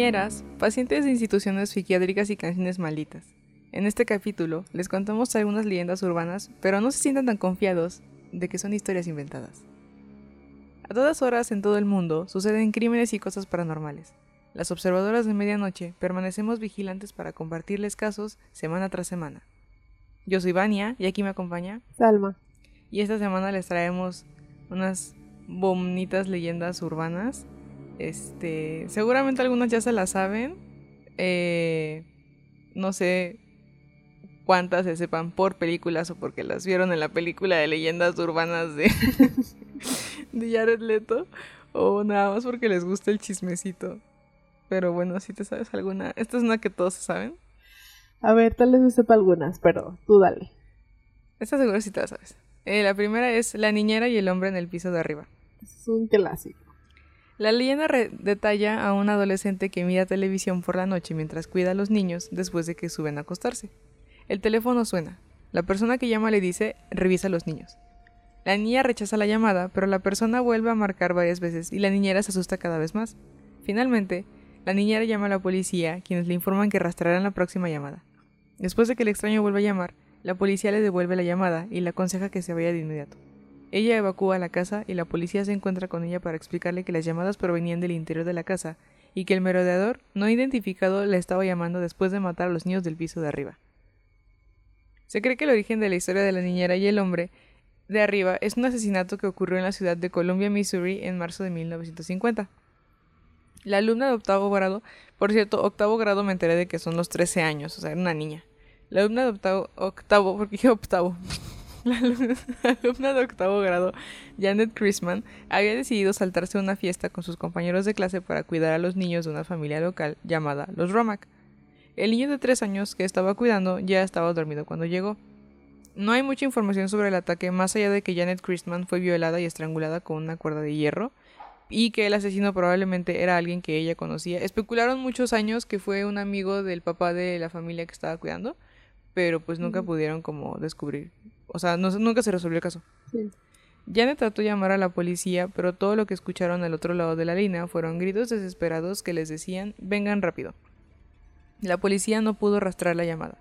niñeras, pacientes de instituciones psiquiátricas y canciones malditas. En este capítulo les contamos algunas leyendas urbanas, pero no se sientan tan confiados de que son historias inventadas. A todas horas en todo el mundo suceden crímenes y cosas paranormales. Las observadoras de medianoche permanecemos vigilantes para compartirles casos semana tras semana. Yo soy Vania y aquí me acompaña Salma. Y esta semana les traemos unas bonitas leyendas urbanas. Este, seguramente algunas ya se las saben. Eh, no sé cuántas se sepan por películas o porque las vieron en la película de leyendas urbanas de, de Jared Leto. O nada más porque les gusta el chismecito. Pero bueno, si te sabes alguna. Esta es una que todos saben. A ver, tal vez me sepa algunas, pero tú dale. Esta seguro sí te la sabes. Eh, la primera es La niñera y el hombre en el piso de arriba. Es un clásico. La leyenda detalla a un adolescente que mira televisión por la noche mientras cuida a los niños después de que suben a acostarse. El teléfono suena. La persona que llama le dice, revisa a los niños. La niña rechaza la llamada, pero la persona vuelve a marcar varias veces y la niñera se asusta cada vez más. Finalmente, la niñera llama a la policía, quienes le informan que rastrearán la próxima llamada. Después de que el extraño vuelva a llamar, la policía le devuelve la llamada y le aconseja que se vaya de inmediato. Ella evacúa la casa y la policía se encuentra con ella para explicarle que las llamadas provenían del interior de la casa y que el merodeador no identificado la estaba llamando después de matar a los niños del piso de arriba. Se cree que el origen de la historia de la niñera y el hombre de arriba es un asesinato que ocurrió en la ciudad de Columbia, Missouri, en marzo de 1950. La alumna de octavo grado, por cierto, octavo grado me enteré de que son los 13 años, o sea, era una niña. La alumna de octavo, octavo porque octavo. La alumna, de octavo grado, Janet Chrisman, había decidido saltarse una fiesta con sus compañeros de clase para cuidar a los niños de una familia local llamada los Romack. El niño de tres años que estaba cuidando ya estaba dormido cuando llegó. No hay mucha información sobre el ataque más allá de que Janet Chrisman fue violada y estrangulada con una cuerda de hierro y que el asesino probablemente era alguien que ella conocía. Especularon muchos años que fue un amigo del papá de la familia que estaba cuidando pero pues nunca pudieron como descubrir. O sea, no, nunca se resolvió el caso. Sí. Janet trató de llamar a la policía, pero todo lo que escucharon al otro lado de la línea fueron gritos desesperados que les decían vengan rápido. La policía no pudo rastrear la llamada.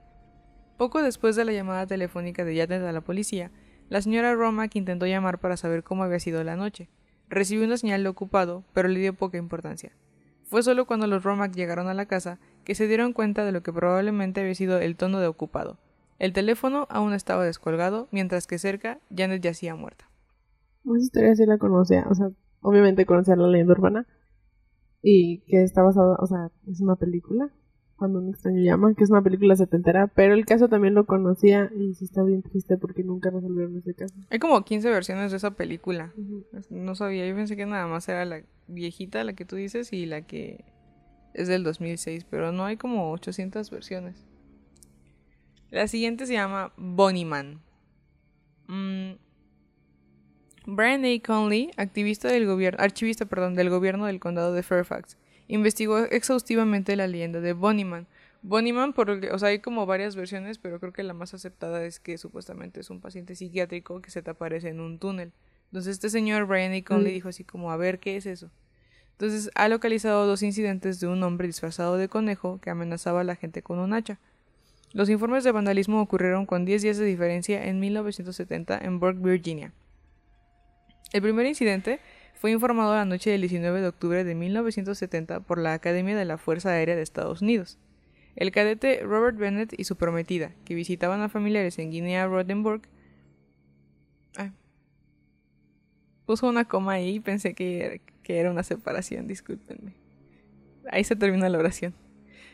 Poco después de la llamada telefónica de Janet a la policía, la señora Romack intentó llamar para saber cómo había sido la noche. Recibió una señal de ocupado, pero le dio poca importancia. Fue solo cuando los Romack llegaron a la casa que se dieron cuenta de lo que probablemente había sido el tono de ocupado. El teléfono aún estaba descolgado, mientras que cerca Janet yacía muerta. Esa historia sí la conocía, o sea, obviamente conocía la leyenda urbana y que está basada, o sea, es una película cuando un extraño llama, que es una película setentera, pero el caso también lo conocía y sí está bien triste porque nunca resolvieron ese caso. Hay como 15 versiones de esa película. No sabía, yo pensé que nada más era la viejita, la que tú dices, y la que es del 2006, pero no hay como 800 versiones. La siguiente se llama Bonnie Man. Mm, Brian A. Conley, activista del gobierno, archivista perdón, del gobierno del condado de Fairfax, investigó exhaustivamente la leyenda de Bonnieman. Bonnieman, porque, o sea, hay como varias versiones, pero creo que la más aceptada es que supuestamente es un paciente psiquiátrico que se te aparece en un túnel. Entonces este señor Brian A. Conley mm. dijo así como, a ver, ¿qué es eso? Entonces ha localizado dos incidentes de un hombre disfrazado de conejo que amenazaba a la gente con un hacha. Los informes de vandalismo ocurrieron con 10 días de diferencia en 1970 en Burke, Virginia. El primer incidente fue informado la noche del 19 de octubre de 1970 por la Academia de la Fuerza Aérea de Estados Unidos. El cadete Robert Bennett y su prometida, que visitaban a familiares en Guinea Rodenburg, puso una coma ahí y pensé que, que era una separación, discúlpenme. Ahí se termina la oración.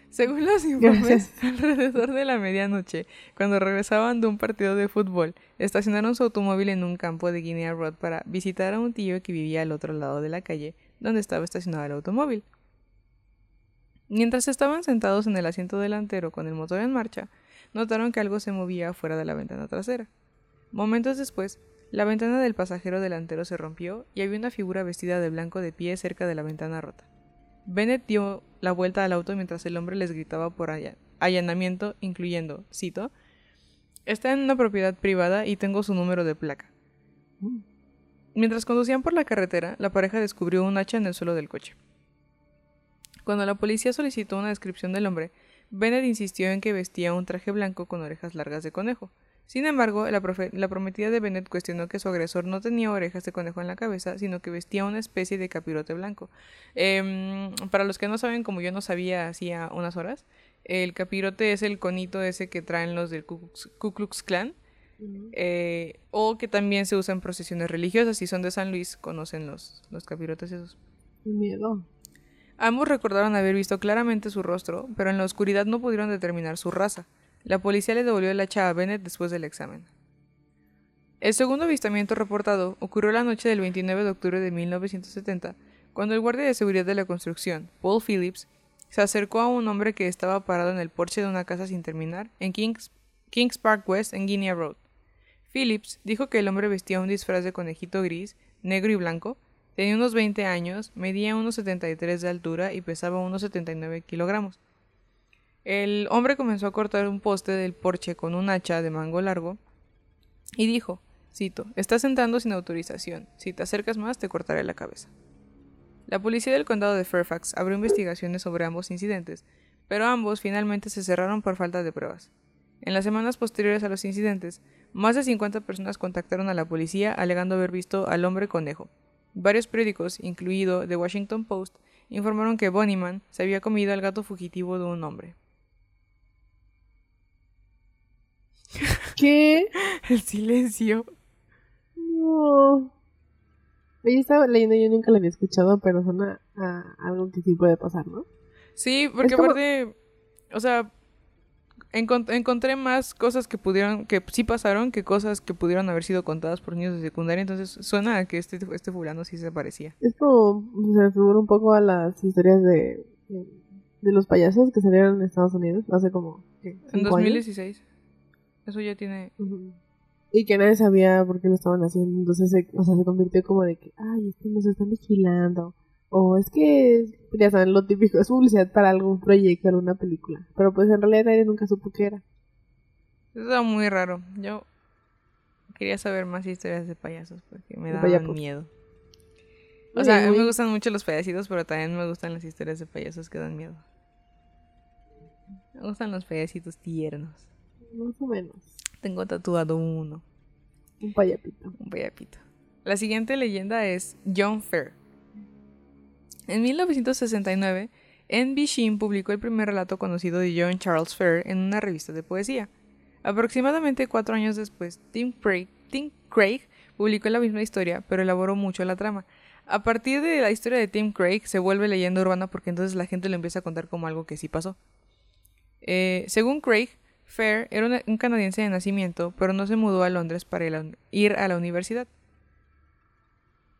Según los informes, alrededor de la medianoche, cuando regresaban de un partido de fútbol, estacionaron su automóvil en un campo de Guinea Road para visitar a un tío que vivía al otro lado de la calle donde estaba estacionado el automóvil. Mientras estaban sentados en el asiento delantero con el motor en marcha, notaron que algo se movía fuera de la ventana trasera. Momentos después, la ventana del pasajero delantero se rompió y había una figura vestida de blanco de pie cerca de la ventana rota. Bennett dio la vuelta al auto mientras el hombre les gritaba por allanamiento, incluyendo, cito, Está en una propiedad privada y tengo su número de placa. Mientras conducían por la carretera, la pareja descubrió un hacha en el suelo del coche. Cuando la policía solicitó una descripción del hombre, Bennett insistió en que vestía un traje blanco con orejas largas de conejo. Sin embargo, la, prometida de Bennett cuestionó que su agresor no tenía orejas de conejo en la cabeza, sino que vestía una especie de capirote blanco. Em, para los que no saben, como yo no sabía hacía unas horas, el capirote es el conito ese que traen los del Ku Klux Klan. Eh, o que también se usa en procesiones religiosas. Si son de San Luis, conocen los, los capirotes esos. Miedo. Ambos recordaron haber visto claramente su rostro, pero en la oscuridad no pudieron determinar su raza. La policía le devolvió el hacha a Bennett después del examen. El segundo avistamiento reportado ocurrió la noche del 29 de octubre de 1970, cuando el guardia de seguridad de la construcción, Paul Phillips, se acercó a un hombre que estaba parado en el porche de una casa sin terminar en Kings, Kings Park West en Guinea Road. Phillips dijo que el hombre vestía un disfraz de conejito gris, negro y blanco, Tenía unos 20 años, medía unos 73 de altura y pesaba unos 79 kilogramos. El hombre comenzó a cortar un poste del porche con un hacha de mango largo y dijo, cito, estás entrando sin autorización, si te acercas más te cortaré la cabeza. La policía del condado de Fairfax abrió investigaciones sobre ambos incidentes, pero ambos finalmente se cerraron por falta de pruebas. En las semanas posteriores a los incidentes, más de 50 personas contactaron a la policía alegando haber visto al hombre conejo, Varios periódicos, incluido The Washington Post, informaron que Bonnyman se había comido al gato fugitivo de un hombre. ¿Qué? El silencio. No. Ella estaba leyendo, yo nunca la había escuchado, pero suena a algo que sí puede pasar, ¿no? Sí, porque aparte, o sea, encontré más cosas que pudieron, que sí pasaron, que cosas que pudieron haber sido contadas por niños de secundaria. Entonces suena a que este, este fulano sí se parecía. Es como, se figura un poco a las historias de, de, los payasos que salieron en Estados Unidos hace como. En 2016. Eso ya tiene. Y que nadie sabía por qué lo estaban haciendo. Entonces, se, o sea, se convirtió como de que, ay, es que nos están vigilando. O es que, ya saben, lo típico, es publicidad para algún proyecto, alguna película. Pero pues en realidad nadie nunca supo qué era. Eso era muy raro. Yo quería saber más historias de payasos porque me daban miedo. O sea, a mí me gustan mucho los payasitos, pero también me gustan las historias de payasos que dan miedo. Me gustan los payasitos tiernos. Más o menos. Tengo tatuado uno. Un payapito. Un payapito. La siguiente leyenda es John Fair en 1969, N.B. Sheen publicó el primer relato conocido de John Charles Fair en una revista de poesía. Aproximadamente cuatro años después, Tim Craig, Tim Craig publicó la misma historia, pero elaboró mucho la trama. A partir de la historia de Tim Craig se vuelve leyenda urbana porque entonces la gente lo empieza a contar como algo que sí pasó. Eh, según Craig, Fair era un canadiense de nacimiento, pero no se mudó a Londres para ir a la universidad.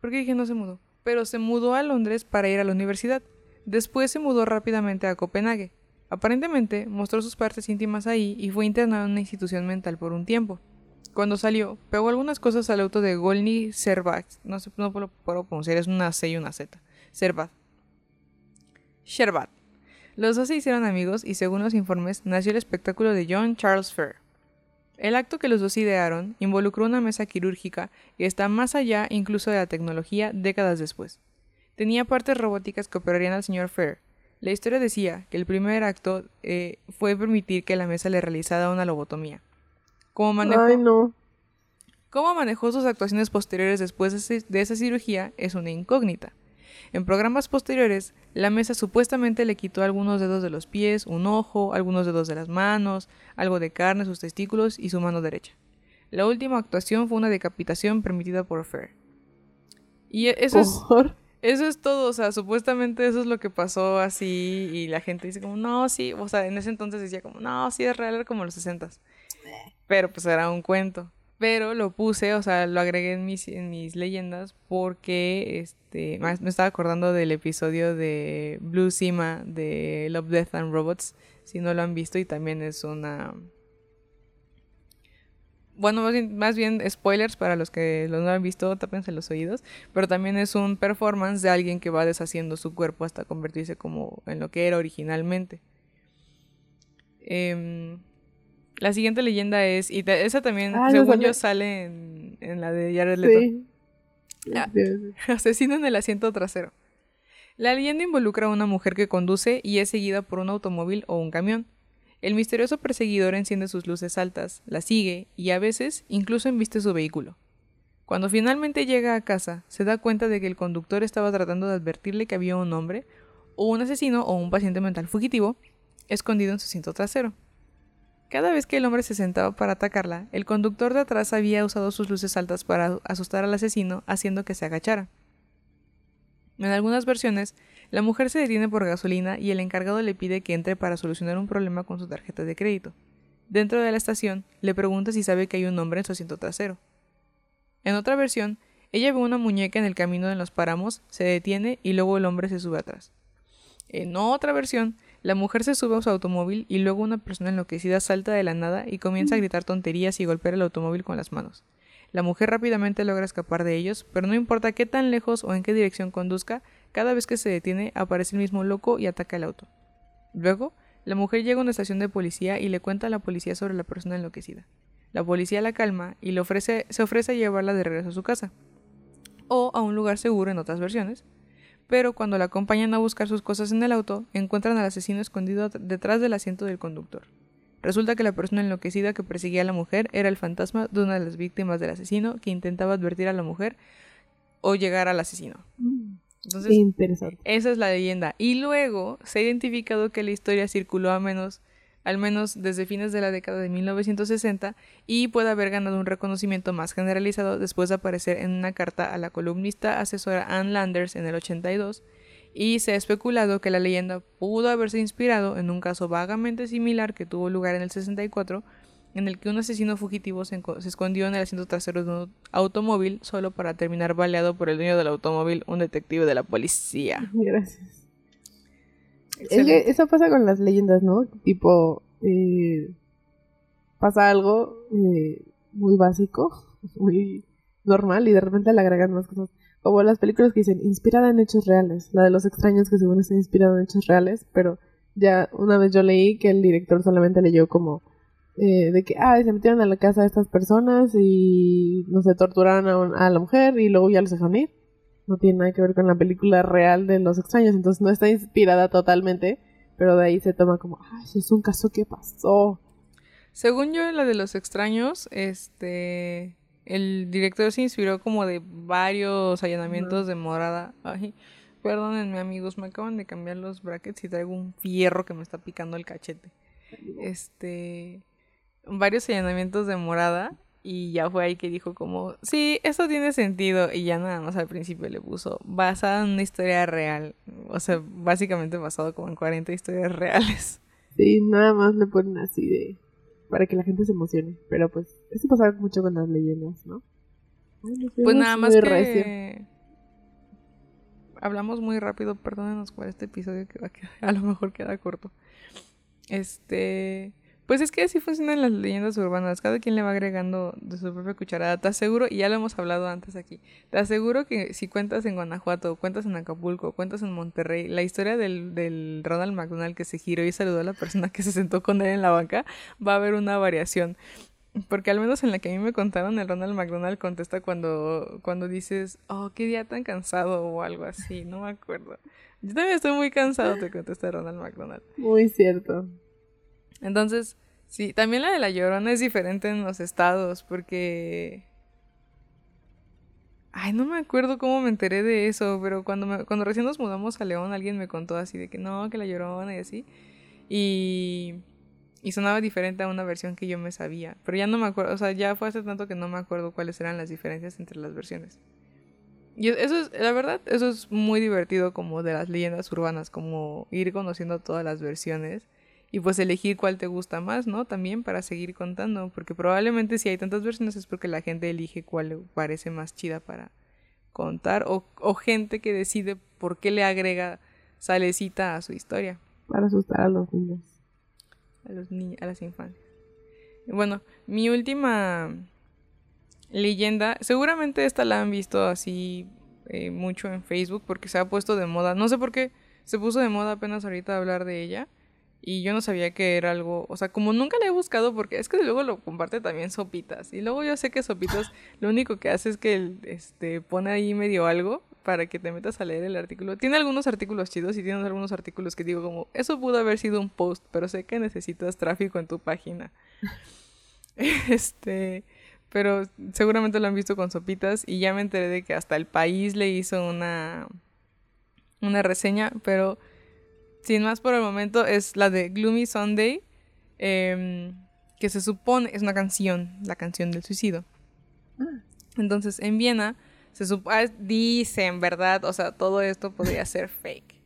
¿Por qué dije no se mudó? pero se mudó a Londres para ir a la universidad. Después se mudó rápidamente a Copenhague. Aparentemente mostró sus partes íntimas ahí y fue internado en una institución mental por un tiempo. Cuando salió, pegó algunas cosas al auto de Golny Servat. No sé, no puedo pronunciar, es una C y una Z. Servat. Sherbat. Los dos se hicieron amigos y según los informes nació el espectáculo de John Charles Fair. El acto que los dos idearon involucró una mesa quirúrgica que está más allá incluso de la tecnología décadas después. Tenía partes robóticas que operarían al señor Fair. La historia decía que el primer acto eh, fue permitir que la mesa le realizara una lobotomía. ¿Cómo manejó, ¿Cómo manejó sus actuaciones posteriores después de esa cirugía es una incógnita. En programas posteriores, la mesa supuestamente le quitó algunos dedos de los pies, un ojo, algunos dedos de las manos, algo de carne, sus testículos y su mano derecha. La última actuación fue una decapitación permitida por Fair. Y e, eso es, eso es todo, o sea, supuestamente eso es lo que pasó así y la gente dice como, no, sí, o sea, en ese entonces decía como, no, sí es real, era como los sesentas. Pero pues era un cuento. Pero lo puse, o sea, lo agregué en mis, en mis leyendas porque este, me estaba acordando del episodio de Blue Sima de Love, Death and Robots. Si no lo han visto, y también es una. Bueno, más bien, spoilers para los que lo no han visto, tápense los oídos. Pero también es un performance de alguien que va deshaciendo su cuerpo hasta convertirse como en lo que era originalmente. Eh, la siguiente leyenda es, y esa también, ah, según yo, sale en, la de Jared Leto. Sí. Ah, asesino en el asiento trasero. La leyenda involucra a una mujer que conduce y es seguida por un automóvil o un camión. El misterioso perseguidor enciende sus luces altas, la sigue y a veces incluso embiste su vehículo. Cuando finalmente llega a casa, se da cuenta de que el conductor estaba tratando de advertirle que había un hombre, o un asesino o un paciente mental fugitivo, escondido en su cinto trasero. Cada vez que el hombre se sentaba para atacarla, el conductor de atrás había usado sus luces altas para asustar al asesino, haciendo que se agachara. En algunas versiones, la mujer se detiene por gasolina y el encargado le pide que entre para solucionar un problema con su tarjeta de crédito. Dentro de la estación, le pregunta si sabe que hay un hombre en su asiento trasero. En otra versión, ella ve una muñeca en el camino de los páramos, se detiene y luego el hombre se sube atrás. En otra versión, la mujer se sube a su automóvil y luego una persona enloquecida salta de la nada y comienza a gritar tonterías y golpear el automóvil con las manos. La mujer rápidamente logra escapar de ellos, pero no importa qué tan lejos o en qué dirección conduzca, cada vez que se detiene aparece el mismo loco y ataca el auto. Luego, la mujer llega a una estación de policía y le cuenta a la policía sobre la persona enloquecida. La policía la calma y le ofrece, se ofrece a llevarla de regreso a su casa, o a un lugar seguro en otras versiones, pero cuando la acompañan a buscar sus cosas en el auto, encuentran al asesino escondido detrás del asiento del conductor. Resulta que la persona enloquecida que perseguía a la mujer era el fantasma de una de las víctimas del asesino que intentaba advertir a la mujer o llegar al asesino. Entonces, Interesante. esa es la leyenda. Y luego se ha identificado que la historia circuló a menos, al menos desde fines de la década de 1960 y puede haber ganado un reconocimiento más generalizado después de aparecer en una carta a la columnista asesora Ann Landers en el 82 y se ha especulado que la leyenda pudo haberse inspirado en un caso vagamente similar que tuvo lugar en el 64 en el que un asesino fugitivo se, escondió en el asiento trasero de un automóvil solo para terminar baleado por el dueño del automóvil, un detective de la policía. Gracias. Es que eso pasa con las leyendas, ¿no? Tipo, eh, pasa algo eh, muy básico, muy normal y de repente le agregan más cosas. Como las películas que dicen, inspirada en hechos reales. La de los extraños que según está inspirada en hechos reales, pero ya una vez yo leí que el director solamente leyó como eh, de que, ah, se metieron a la casa de estas personas y, no sé, torturaron a, un, a, la mujer y luego ya los dejaron ir. No tiene nada que ver con la película real de los extraños, entonces no está inspirada totalmente, pero de ahí se toma como, ah, es un caso que pasó. Según yo, la de los extraños, este, el director se inspiró como de varios allanamientos de morada. Ay, perdónenme amigos, me acaban de cambiar los brackets y traigo un fierro que me está picando el cachete. Este varios allanamientos de morada y ya fue ahí que dijo como, sí, esto tiene sentido y ya nada más al principio le puso basada en una historia real, o sea, básicamente basado como en 40 historias reales. Sí, nada más le ponen así de para que la gente se emocione, pero pues eso pasa mucho con las leyendas, ¿no? Ay, pues nada más que recio. hablamos muy rápido, perdónenos por este episodio que va a quedar, a lo mejor queda corto. Este, pues es que así funcionan las leyendas urbanas. Cada quien le va agregando de su propia cucharada. Te aseguro, y ya lo hemos hablado antes aquí, te aseguro que si cuentas en Guanajuato, cuentas en Acapulco, cuentas en Monterrey, la historia del, del Ronald McDonald que se giró y saludó a la persona que se sentó con él en la banca, va a haber una variación. Porque al menos en la que a mí me contaron, el Ronald McDonald contesta cuando, cuando dices, oh, qué día tan cansado o algo así, no me acuerdo. Yo también estoy muy cansado, te contesta Ronald McDonald. Muy cierto. Entonces, sí, también la de la llorona es diferente en los estados, porque. Ay, no me acuerdo cómo me enteré de eso, pero cuando, me, cuando recién nos mudamos a León, alguien me contó así de que no, que la llorona y así. Y. Y sonaba diferente a una versión que yo me sabía. Pero ya no me acuerdo, o sea, ya fue hace tanto que no me acuerdo cuáles eran las diferencias entre las versiones. Y eso es, la verdad, eso es muy divertido como de las leyendas urbanas, como ir conociendo todas las versiones y pues elegir cuál te gusta más, ¿no? También para seguir contando, porque probablemente si hay tantas versiones es porque la gente elige cuál le parece más chida para contar o, o gente que decide por qué le agrega salecita a su historia. Para asustar a los niños. A los niños, a las infancias. Bueno, mi última leyenda, seguramente esta la han visto así eh, mucho en Facebook porque se ha puesto de moda. No sé por qué se puso de moda apenas ahorita hablar de ella. Y yo no sabía que era algo, o sea, como nunca la he buscado porque es que luego lo comparte también Sopitas. Y luego yo sé que Sopitas lo único que hace es que este, pone ahí medio algo, para que te metas a leer el artículo. Tiene algunos artículos chidos y tiene algunos artículos que digo como, eso pudo haber sido un post, pero sé que necesitas tráfico en tu página. este, pero seguramente lo han visto con sopitas y ya me enteré de que hasta el país le hizo una una reseña, pero sin más por el momento es la de Gloomy Sunday, em, que se supone es una canción, la canción del suicidio. Ah. Entonces, en Viena se supone, dicen, ¿verdad? O sea, todo esto podría ser fake.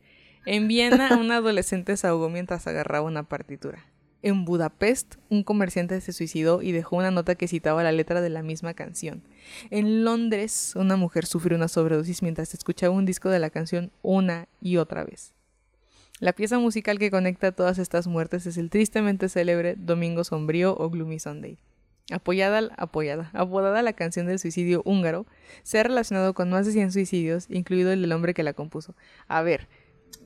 En Viena, un adolescente se ahogó mientras agarraba una partitura. En Budapest, un comerciante se suicidó y dejó una nota que citaba la letra de la misma canción. En Londres, una mujer sufrió una sobredosis mientras escuchaba un disco de la canción una y otra vez. La pieza musical que conecta todas estas muertes es el tristemente célebre Domingo Sombrío o Gloomy Sunday. Apoyada, apoyada, apodada la canción del suicidio húngaro, se ha relacionado con más de 100 suicidios, incluido el del hombre que la compuso. A ver,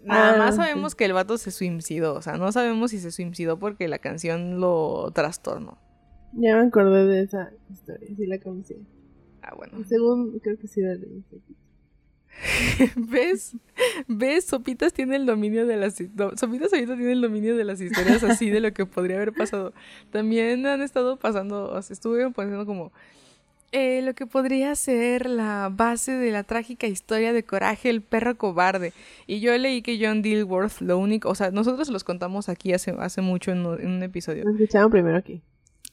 Nada más ah, sabemos que el vato se suicidó. O sea, no sabemos si se suicidó porque la canción lo trastornó. Ya me acordé de esa historia, sí la conocí. Ah, bueno. según, creo que sí la leí. ¿Ves? ¿Ves? Sopitas tiene el dominio de las... Sopitas ahorita tiene el dominio de las historias así de lo que podría haber pasado. También han estado pasando, o sea, estuve pensando como eh, lo que podría ser la base de la trágica historia de Coraje, el perro cobarde. Y yo leí que John Dilworth, lo único, o sea, nosotros los contamos aquí hace, hace mucho en, un episodio. Lo escucharon primero aquí.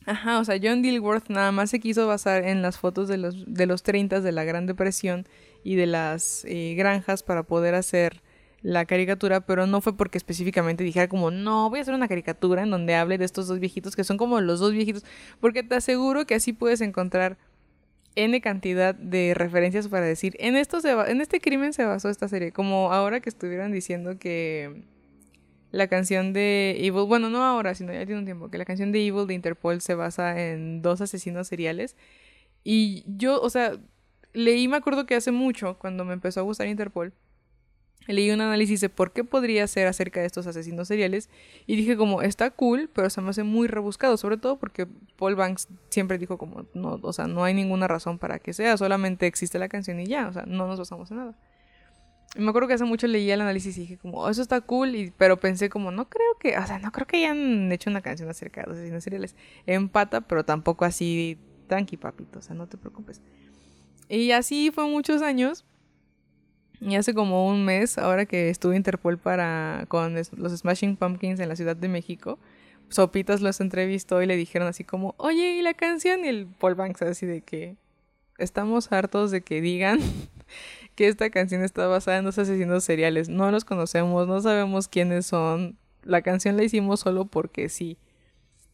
Ajá, o sea, John Dilworth nada más se quiso basar en las fotos de los, de los 30 de la Gran Depresión y de las eh, granjas para poder hacer la caricatura, pero no fue porque específicamente dijera como, no, voy a hacer una caricatura en donde hable de estos dos viejitos que son como los dos viejitos, porque te aseguro que así puedes encontrar N cantidad de referencias para decir, en, esto se en este crimen se basó esta serie, como ahora que estuvieran diciendo que la canción de Evil, bueno, no ahora, sino ya tiene un tiempo, que la canción de Evil de Interpol se basa en dos asesinos seriales. Y yo, o sea, leí, me acuerdo que hace mucho, cuando me empezó a gustar Interpol, leí un análisis de por qué podría ser acerca de estos asesinos seriales y dije como está cool pero se me hace muy rebuscado sobre todo porque Paul Banks siempre dijo como no o sea no hay ninguna razón para que sea solamente existe la canción y ya o sea no nos basamos en nada me acuerdo que hace mucho leí el análisis y dije como oh, eso está cool y, pero pensé como no creo que o sea no creo que hayan hecho una canción acerca de los asesinos seriales empata pero tampoco así tranqui papito o sea no te preocupes y así fue muchos años y hace como un mes, ahora que estuve Interpol para con los Smashing Pumpkins en la Ciudad de México, Sopitas los entrevistó y le dijeron así como, oye, ¿y la canción? Y el Paul Banks así de que estamos hartos de que digan que esta canción está basada en dos asesinos seriales. No los conocemos, no sabemos quiénes son. La canción la hicimos solo porque sí.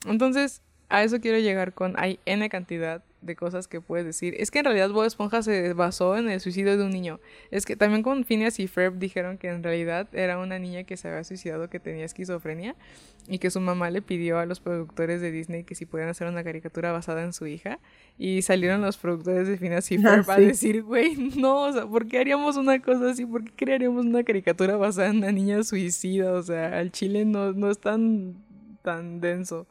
Entonces, a eso quiero llegar con hay N cantidad de cosas que puedes decir. Es que en realidad Bob Esponja se basó en el suicidio de un niño. Es que también con Phineas y Ferb dijeron que en realidad era una niña que se había suicidado que tenía esquizofrenia y que su mamá le pidió a los productores de Disney que si podían hacer una caricatura basada en su hija y salieron los productores de Phineas y ah, Ferb a decir, güey, no, o sea, ¿por qué haríamos una cosa así? ¿Por qué crearíamos una caricatura basada en una niña suicida? O sea, al chile no, no es tan, tan denso.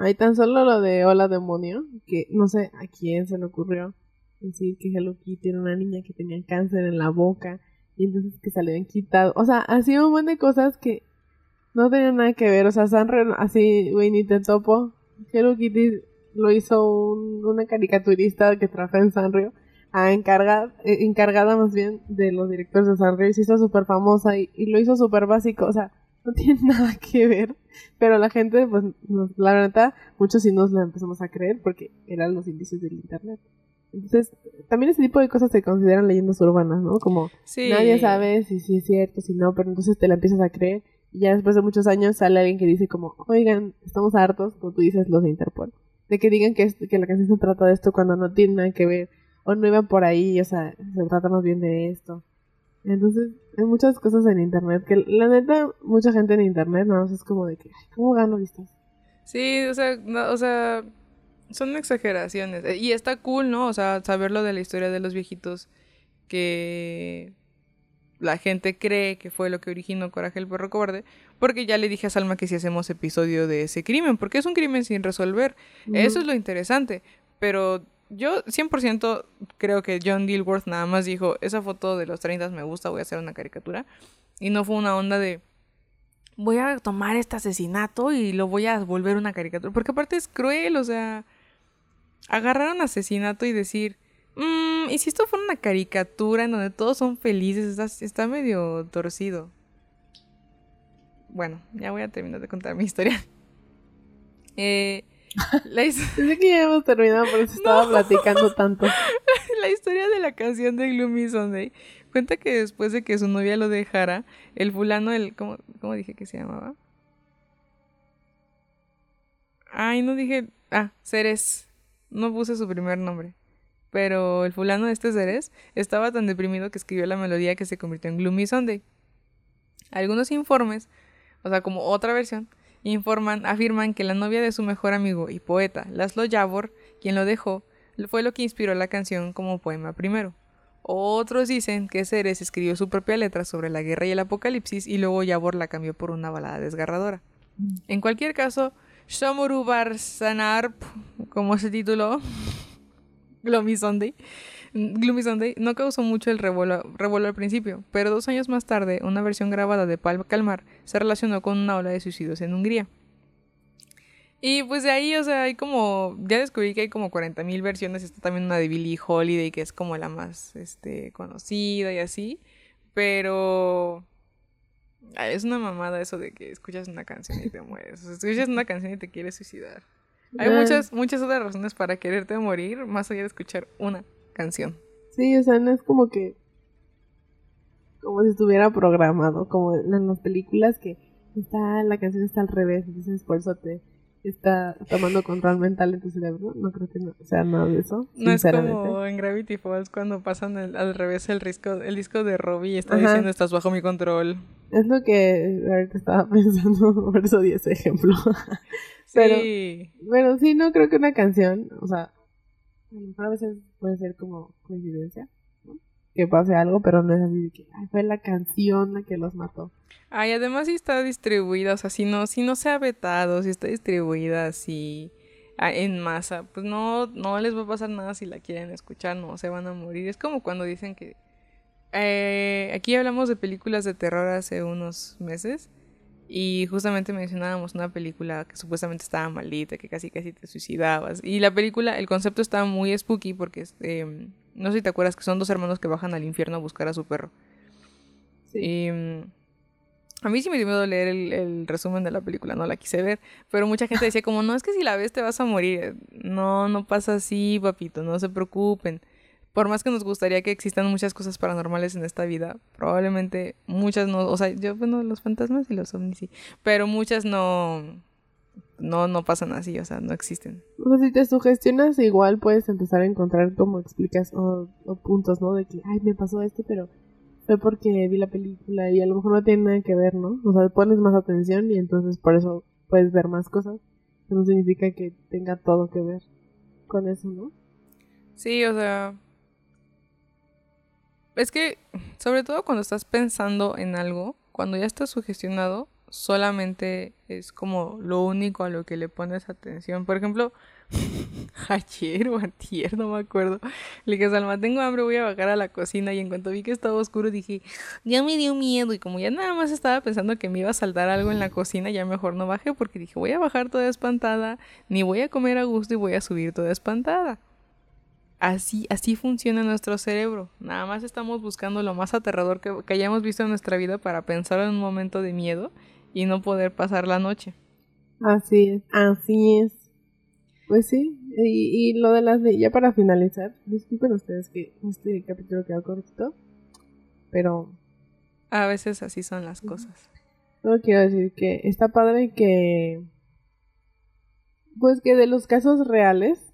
Hay tan solo lo de Hola Demonio, que no sé a quién se le ocurrió decir que Hello Kitty era una niña que tenía cáncer en la boca y entonces que salían quitado. O sea, hacía un montón de cosas que no tenían nada que ver. O sea, Sanrio, así, güey, ni te topo. Hello Kitty lo hizo una caricaturista que trabaja en Sanrio, a encargar, eh, encargada más bien de los directores de Sanrio y se hizo súper famosa y, y lo hizo súper básico. O sea, no tiene nada que ver, pero la gente, pues, la verdad, muchos sí nos lo empezamos a creer porque eran los indicios del internet. Entonces, también ese tipo de cosas se consideran leyendas urbanas, ¿no? Como nadie sabe si sí es cierto, si no, pero entonces te la empiezas a creer y ya después de muchos años sale alguien que dice como, oigan, estamos hartos, como tú dices, los de Interpol, de que digan que, que la canción se trata de esto cuando no tiene nada que ver, o no iban por ahí, o sea, se trata más bien de esto. Entonces, hay muchas cosas en internet que la neta, mucha gente en internet no es como de que, ¿cómo gano vistas? Sí, o sea, o sea, son exageraciones. Y está cool, ¿no? O sea, saberlo de la historia de los viejitos que la gente cree que fue lo que originó Coraje el perro cobarde, porque ya le dije a Salma que si hacemos episodio de ese crimen, porque es un crimen sin resolver. Eso es lo interesante, pero yo 100% creo que John Dilworth nada más dijo, esa foto de los 30 me gusta, voy a hacer una caricatura. Y no fue una onda de, voy a tomar este asesinato y lo voy a volver una caricatura. Porque aparte es cruel, o sea, agarrar un asesinato y decir, mmm, ¿y si esto fuera una caricatura en donde todos son felices? Está, medio torcido. Bueno, ya voy a terminar de contar mi historia. Eh, la Pensé que ya hemos terminado, por eso estaba platicando tanto. la historia de la canción de Gloomy Sunday cuenta que después de que su novia lo dejara, el fulano, el. ¿Cómo, cómo dije que se llamaba? Ay, no dije. Ah, Ceres. No puse su primer nombre. Pero el fulano de este Ceres estaba tan deprimido que escribió la melodía que se convirtió en Gloomy Sunday. Algunos informes, o sea, como otra versión, informan, afirman que la novia de su mejor amigo y poeta, Laszlo Yavor, quien lo dejó, fue lo que inspiró la canción como poema primero. Otros dicen que Ceres escribió su propia letra sobre la guerra y el apocalipsis y luego Yavor la cambió por una balada desgarradora. En cualquier caso, Shomoru Barsanarp, como se tituló, Gloomy Gloomy Sunday no causó mucho el revuelo, al principio, pero dos años más tarde, una versión grabada de Palma Calmar se relacionó con una ola de suicidios en Hungría. Y pues de ahí, o sea, hay como. Ya descubrí que hay como 40.000 versiones. Está también una de Billie Holiday, que es como la más este, conocida y así. Pero. Es una mamada eso de que escuchas una canción y te mueres. O sea, escuchas una canción y te quieres suicidar. Hay muchas, muchas otras razones para quererte morir, más allá de escuchar una canción. Sí, o sea, no es como que. Como si estuviera programado, como en las películas que está la canción está al revés, entonces por eso te está tomando control mental en tu cerebro. No creo que no sea nada de eso. No es como en Gravity Falls cuando pasan al revés el disco, el disco de Robbie y está diciendo estás bajo mi control. Es lo que ahorita estaba pensando, por eso di ese ejemplo. Pero, sí. Bueno, sí, no creo que una canción, o sea, a veces puede ser como coincidencia, Que pase algo, pero no es así de que fue la canción la que los mató. Ay, además si está distribuida, o sea, si no, si no se ha vetado, si está distribuida así en masa, pues no, no les va a pasar nada si la quieren escuchar, no se van a morir. Es como cuando dicen que eh, aquí hablamos de películas de terror hace unos meses y justamente mencionábamos una película que supuestamente estaba maldita, que casi casi te suicidabas. Y la película, el concepto estaba muy spooky porque, eh, no sé si te acuerdas que son dos hermanos que bajan al infierno a buscar a su perro. Sí. Y, mm, a mí sí me dio miedo leer el, el, resumen de la película, no la quise ver, pero mucha gente decía como, no, es que si la ves te vas a morir. No, no pasa así, papito, no se preocupen por más que nos gustaría que existan muchas cosas paranormales en esta vida, probablemente muchas no, o sea, yo, bueno, los fantasmas y los ovnis sí, pero muchas no, no, no pasan así, o sea, no existen. O sea, si te sugestionas, igual puedes empezar a encontrar como explicas o, puntos, ¿no? De que, ay, me pasó esto, pero fue porque vi la película y a lo mejor no tiene nada que ver, ¿no? O sea, pones más atención y entonces por eso puedes ver más cosas. No significa que tenga todo que ver con eso, ¿no? Sí, o sea, es que, sobre todo cuando estás pensando en algo, cuando ya estás sugestionado, solamente es como lo único a lo que le pones atención. Por ejemplo, ayer o antier, no me acuerdo. Le dije, Salma, tengo hambre, voy a bajar a la cocina. Y en cuanto vi que estaba oscuro, dije, ya me dio miedo. Y como ya nada más estaba pensando que me iba a saltar algo en la cocina, ya mejor no bajé porque dije, voy a bajar toda espantada, ni voy a comer a gusto y voy a subir toda espantada. Así, así funciona nuestro cerebro. Nada más estamos buscando lo más aterrador que, hayamos visto en nuestra vida para pensar en un momento de miedo y no poder pasar la noche. Así es, así es. Pues sí, y, lo de las ya para finalizar, disculpen ustedes que este capítulo quedó cortito, pero... A veces así son las cosas. No quiero decir que está padre que... Pues que de los casos reales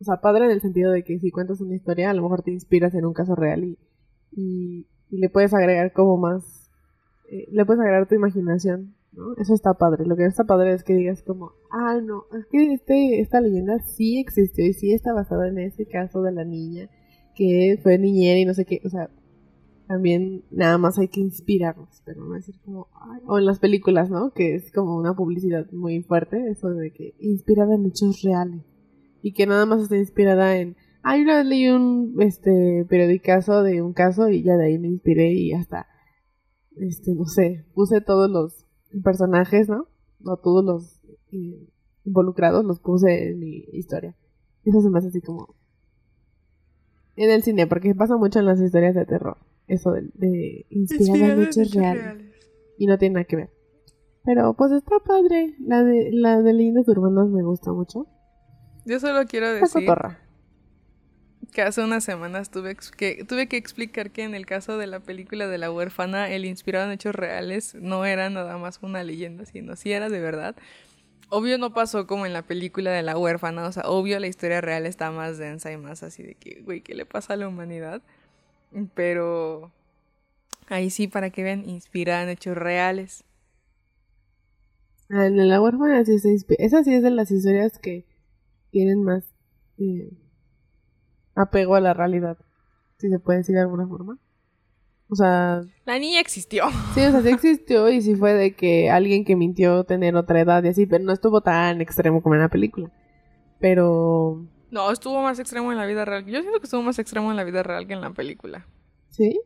o sea, padre en el sentido de que si cuentas una historia, a lo mejor te inspiras en un caso real y, y, le puedes agregar como más, eh, le puedes agregar tu imaginación, ¿no? Eso está padre. Lo que está padre es que digas como, ah, no, es que este, esta leyenda sí existió y sí está basada en ese caso de la niña que fue niñera y no sé qué, o sea, también nada más hay que inspirarnos, pero no decir como, Ay. o en las películas, ¿no? Que es como una publicidad muy fuerte, eso de que inspirada en hechos reales y que nada más está inspirada en Ay, una vez leí un este periodicazo de un caso y ya de ahí me inspiré y hasta este no sé, puse todos los personajes, ¿no? No todos los eh, involucrados los puse en mi historia. Eso se me hace así como en el cine, porque pasa mucho en las historias de terror. Eso de, de inspirar en hechos reales. Y no tiene nada que ver. Pero pues está padre. La de, la de leyendas urbanas me gusta mucho. Yo solo quiero decir que hace unas semanas tuve que, tuve que explicar que en el caso de la película de la huérfana, el inspirado en hechos reales no era nada más una leyenda, sino si era de verdad. Obvio no pasó como en la película de la huérfana, o sea, obvio la historia real está más densa y más así de que, güey, ¿qué le pasa a la humanidad? Pero ahí sí, para que vean, inspirada en hechos reales. Ah, en la huérfana sí se inspira. Esa sí es de las historias que tienen más eh, apego a la realidad, si se puede decir de alguna forma. O sea... La niña existió. Sí, o sea, sí existió y sí fue de que alguien que mintió tener otra edad y así, pero no estuvo tan extremo como en la película. Pero... No, estuvo más extremo en la vida real. Yo siento que estuvo más extremo en la vida real que en la película. ¿Sí?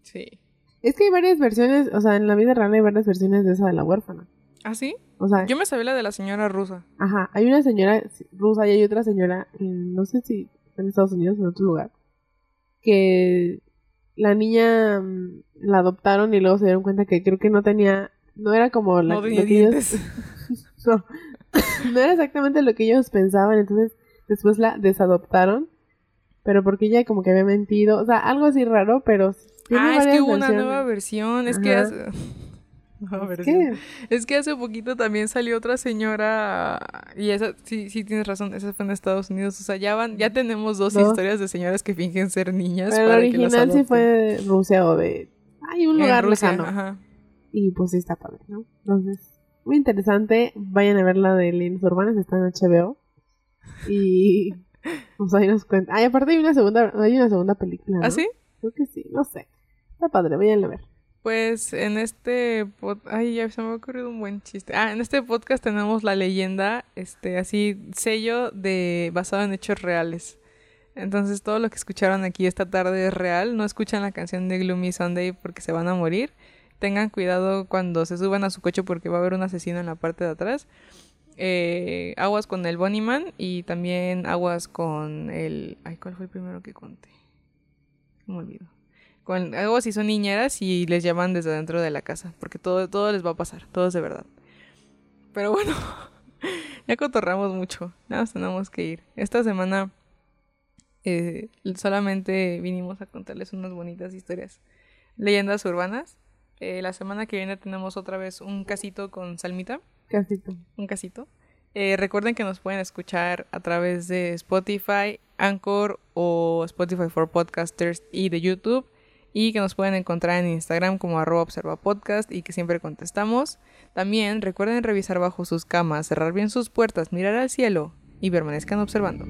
Sí. Es que hay varias versiones, o sea, en la vida real hay varias versiones de esa de la huérfana. ¿Ah, sí? O sea, Yo me sabía la de la señora rusa. ajá, hay una señora rusa y hay otra señora, en- no sé si en Estados Unidos o en otro lugar, que la niña mm, la adoptaron y luego se dieron cuenta que creo que no tenía, no era como la, no tenía que ellos- dientes. no, no era exactamente lo que ellos pensaban, entonces después la desadoptaron, pero porque ella como que había mentido, o sea, algo así raro, pero tiene Ah, es que hubo una nueva versión. Es que Ajá. Es que- Es que hace poquito también salió otra señora y esa sí sí tienes razón, esa fue en Estados Unidos, o sea, ya van ya tenemos dos, Dos. historias de señoras que fingen ser niñas Pero el para que las original sí adopten. fue de Rusia o de... Hay un lugar Rusia, lejano. ajá. Y pues sí está padre, ¿no? Entonces, muy interesante. Vayan a ver la de Leyendas Urbanas, está en HBO. Y pues ahí nos cuenta. Ay, aparte hay una segunda, hay una segunda película. ¿no? ¿Ah, sí? Creo que sí, no sé. Está padre, vayan a ver. Pues en este pod... ay, ya se me ha ocurrido un buen chiste. Ah, en este podcast tenemos la leyenda, este, así, sello de basado en hechos reales. Entonces todo lo que escucharon aquí esta tarde es real. No escuchan la canción de Gloomy Sunday porque se van a morir. Tengan cuidado cuando se suban a su coche porque va a haber un asesino en la parte de atrás. Eh, aguas con el Bunnyman y también aguas con el... Ay, ¿cuál fue el primero que conté? Me olvido. Con aguas si son niñeras y les llaman desde dentro de la casa, porque todo, todo les va a pasar, todo es de verdad. Pero bueno, ya cotorramos mucho, nada más tenemos que ir. Esta semana eh, solamente vinimos a contarles unas bonitas historias, leyendas urbanas. Eh, la semana que viene tenemos otra vez un casito con Salmita Casito. un casito. Eh, recuerden que nos pueden escuchar a través de Spotify, Anchor o Spotify for Podcasters y de YouTube. Y que nos pueden encontrar en Instagram como arroba observa podcast y que siempre contestamos. También recuerden revisar bajo sus camas, cerrar bien sus puertas, mirar al cielo y permanezcan observando.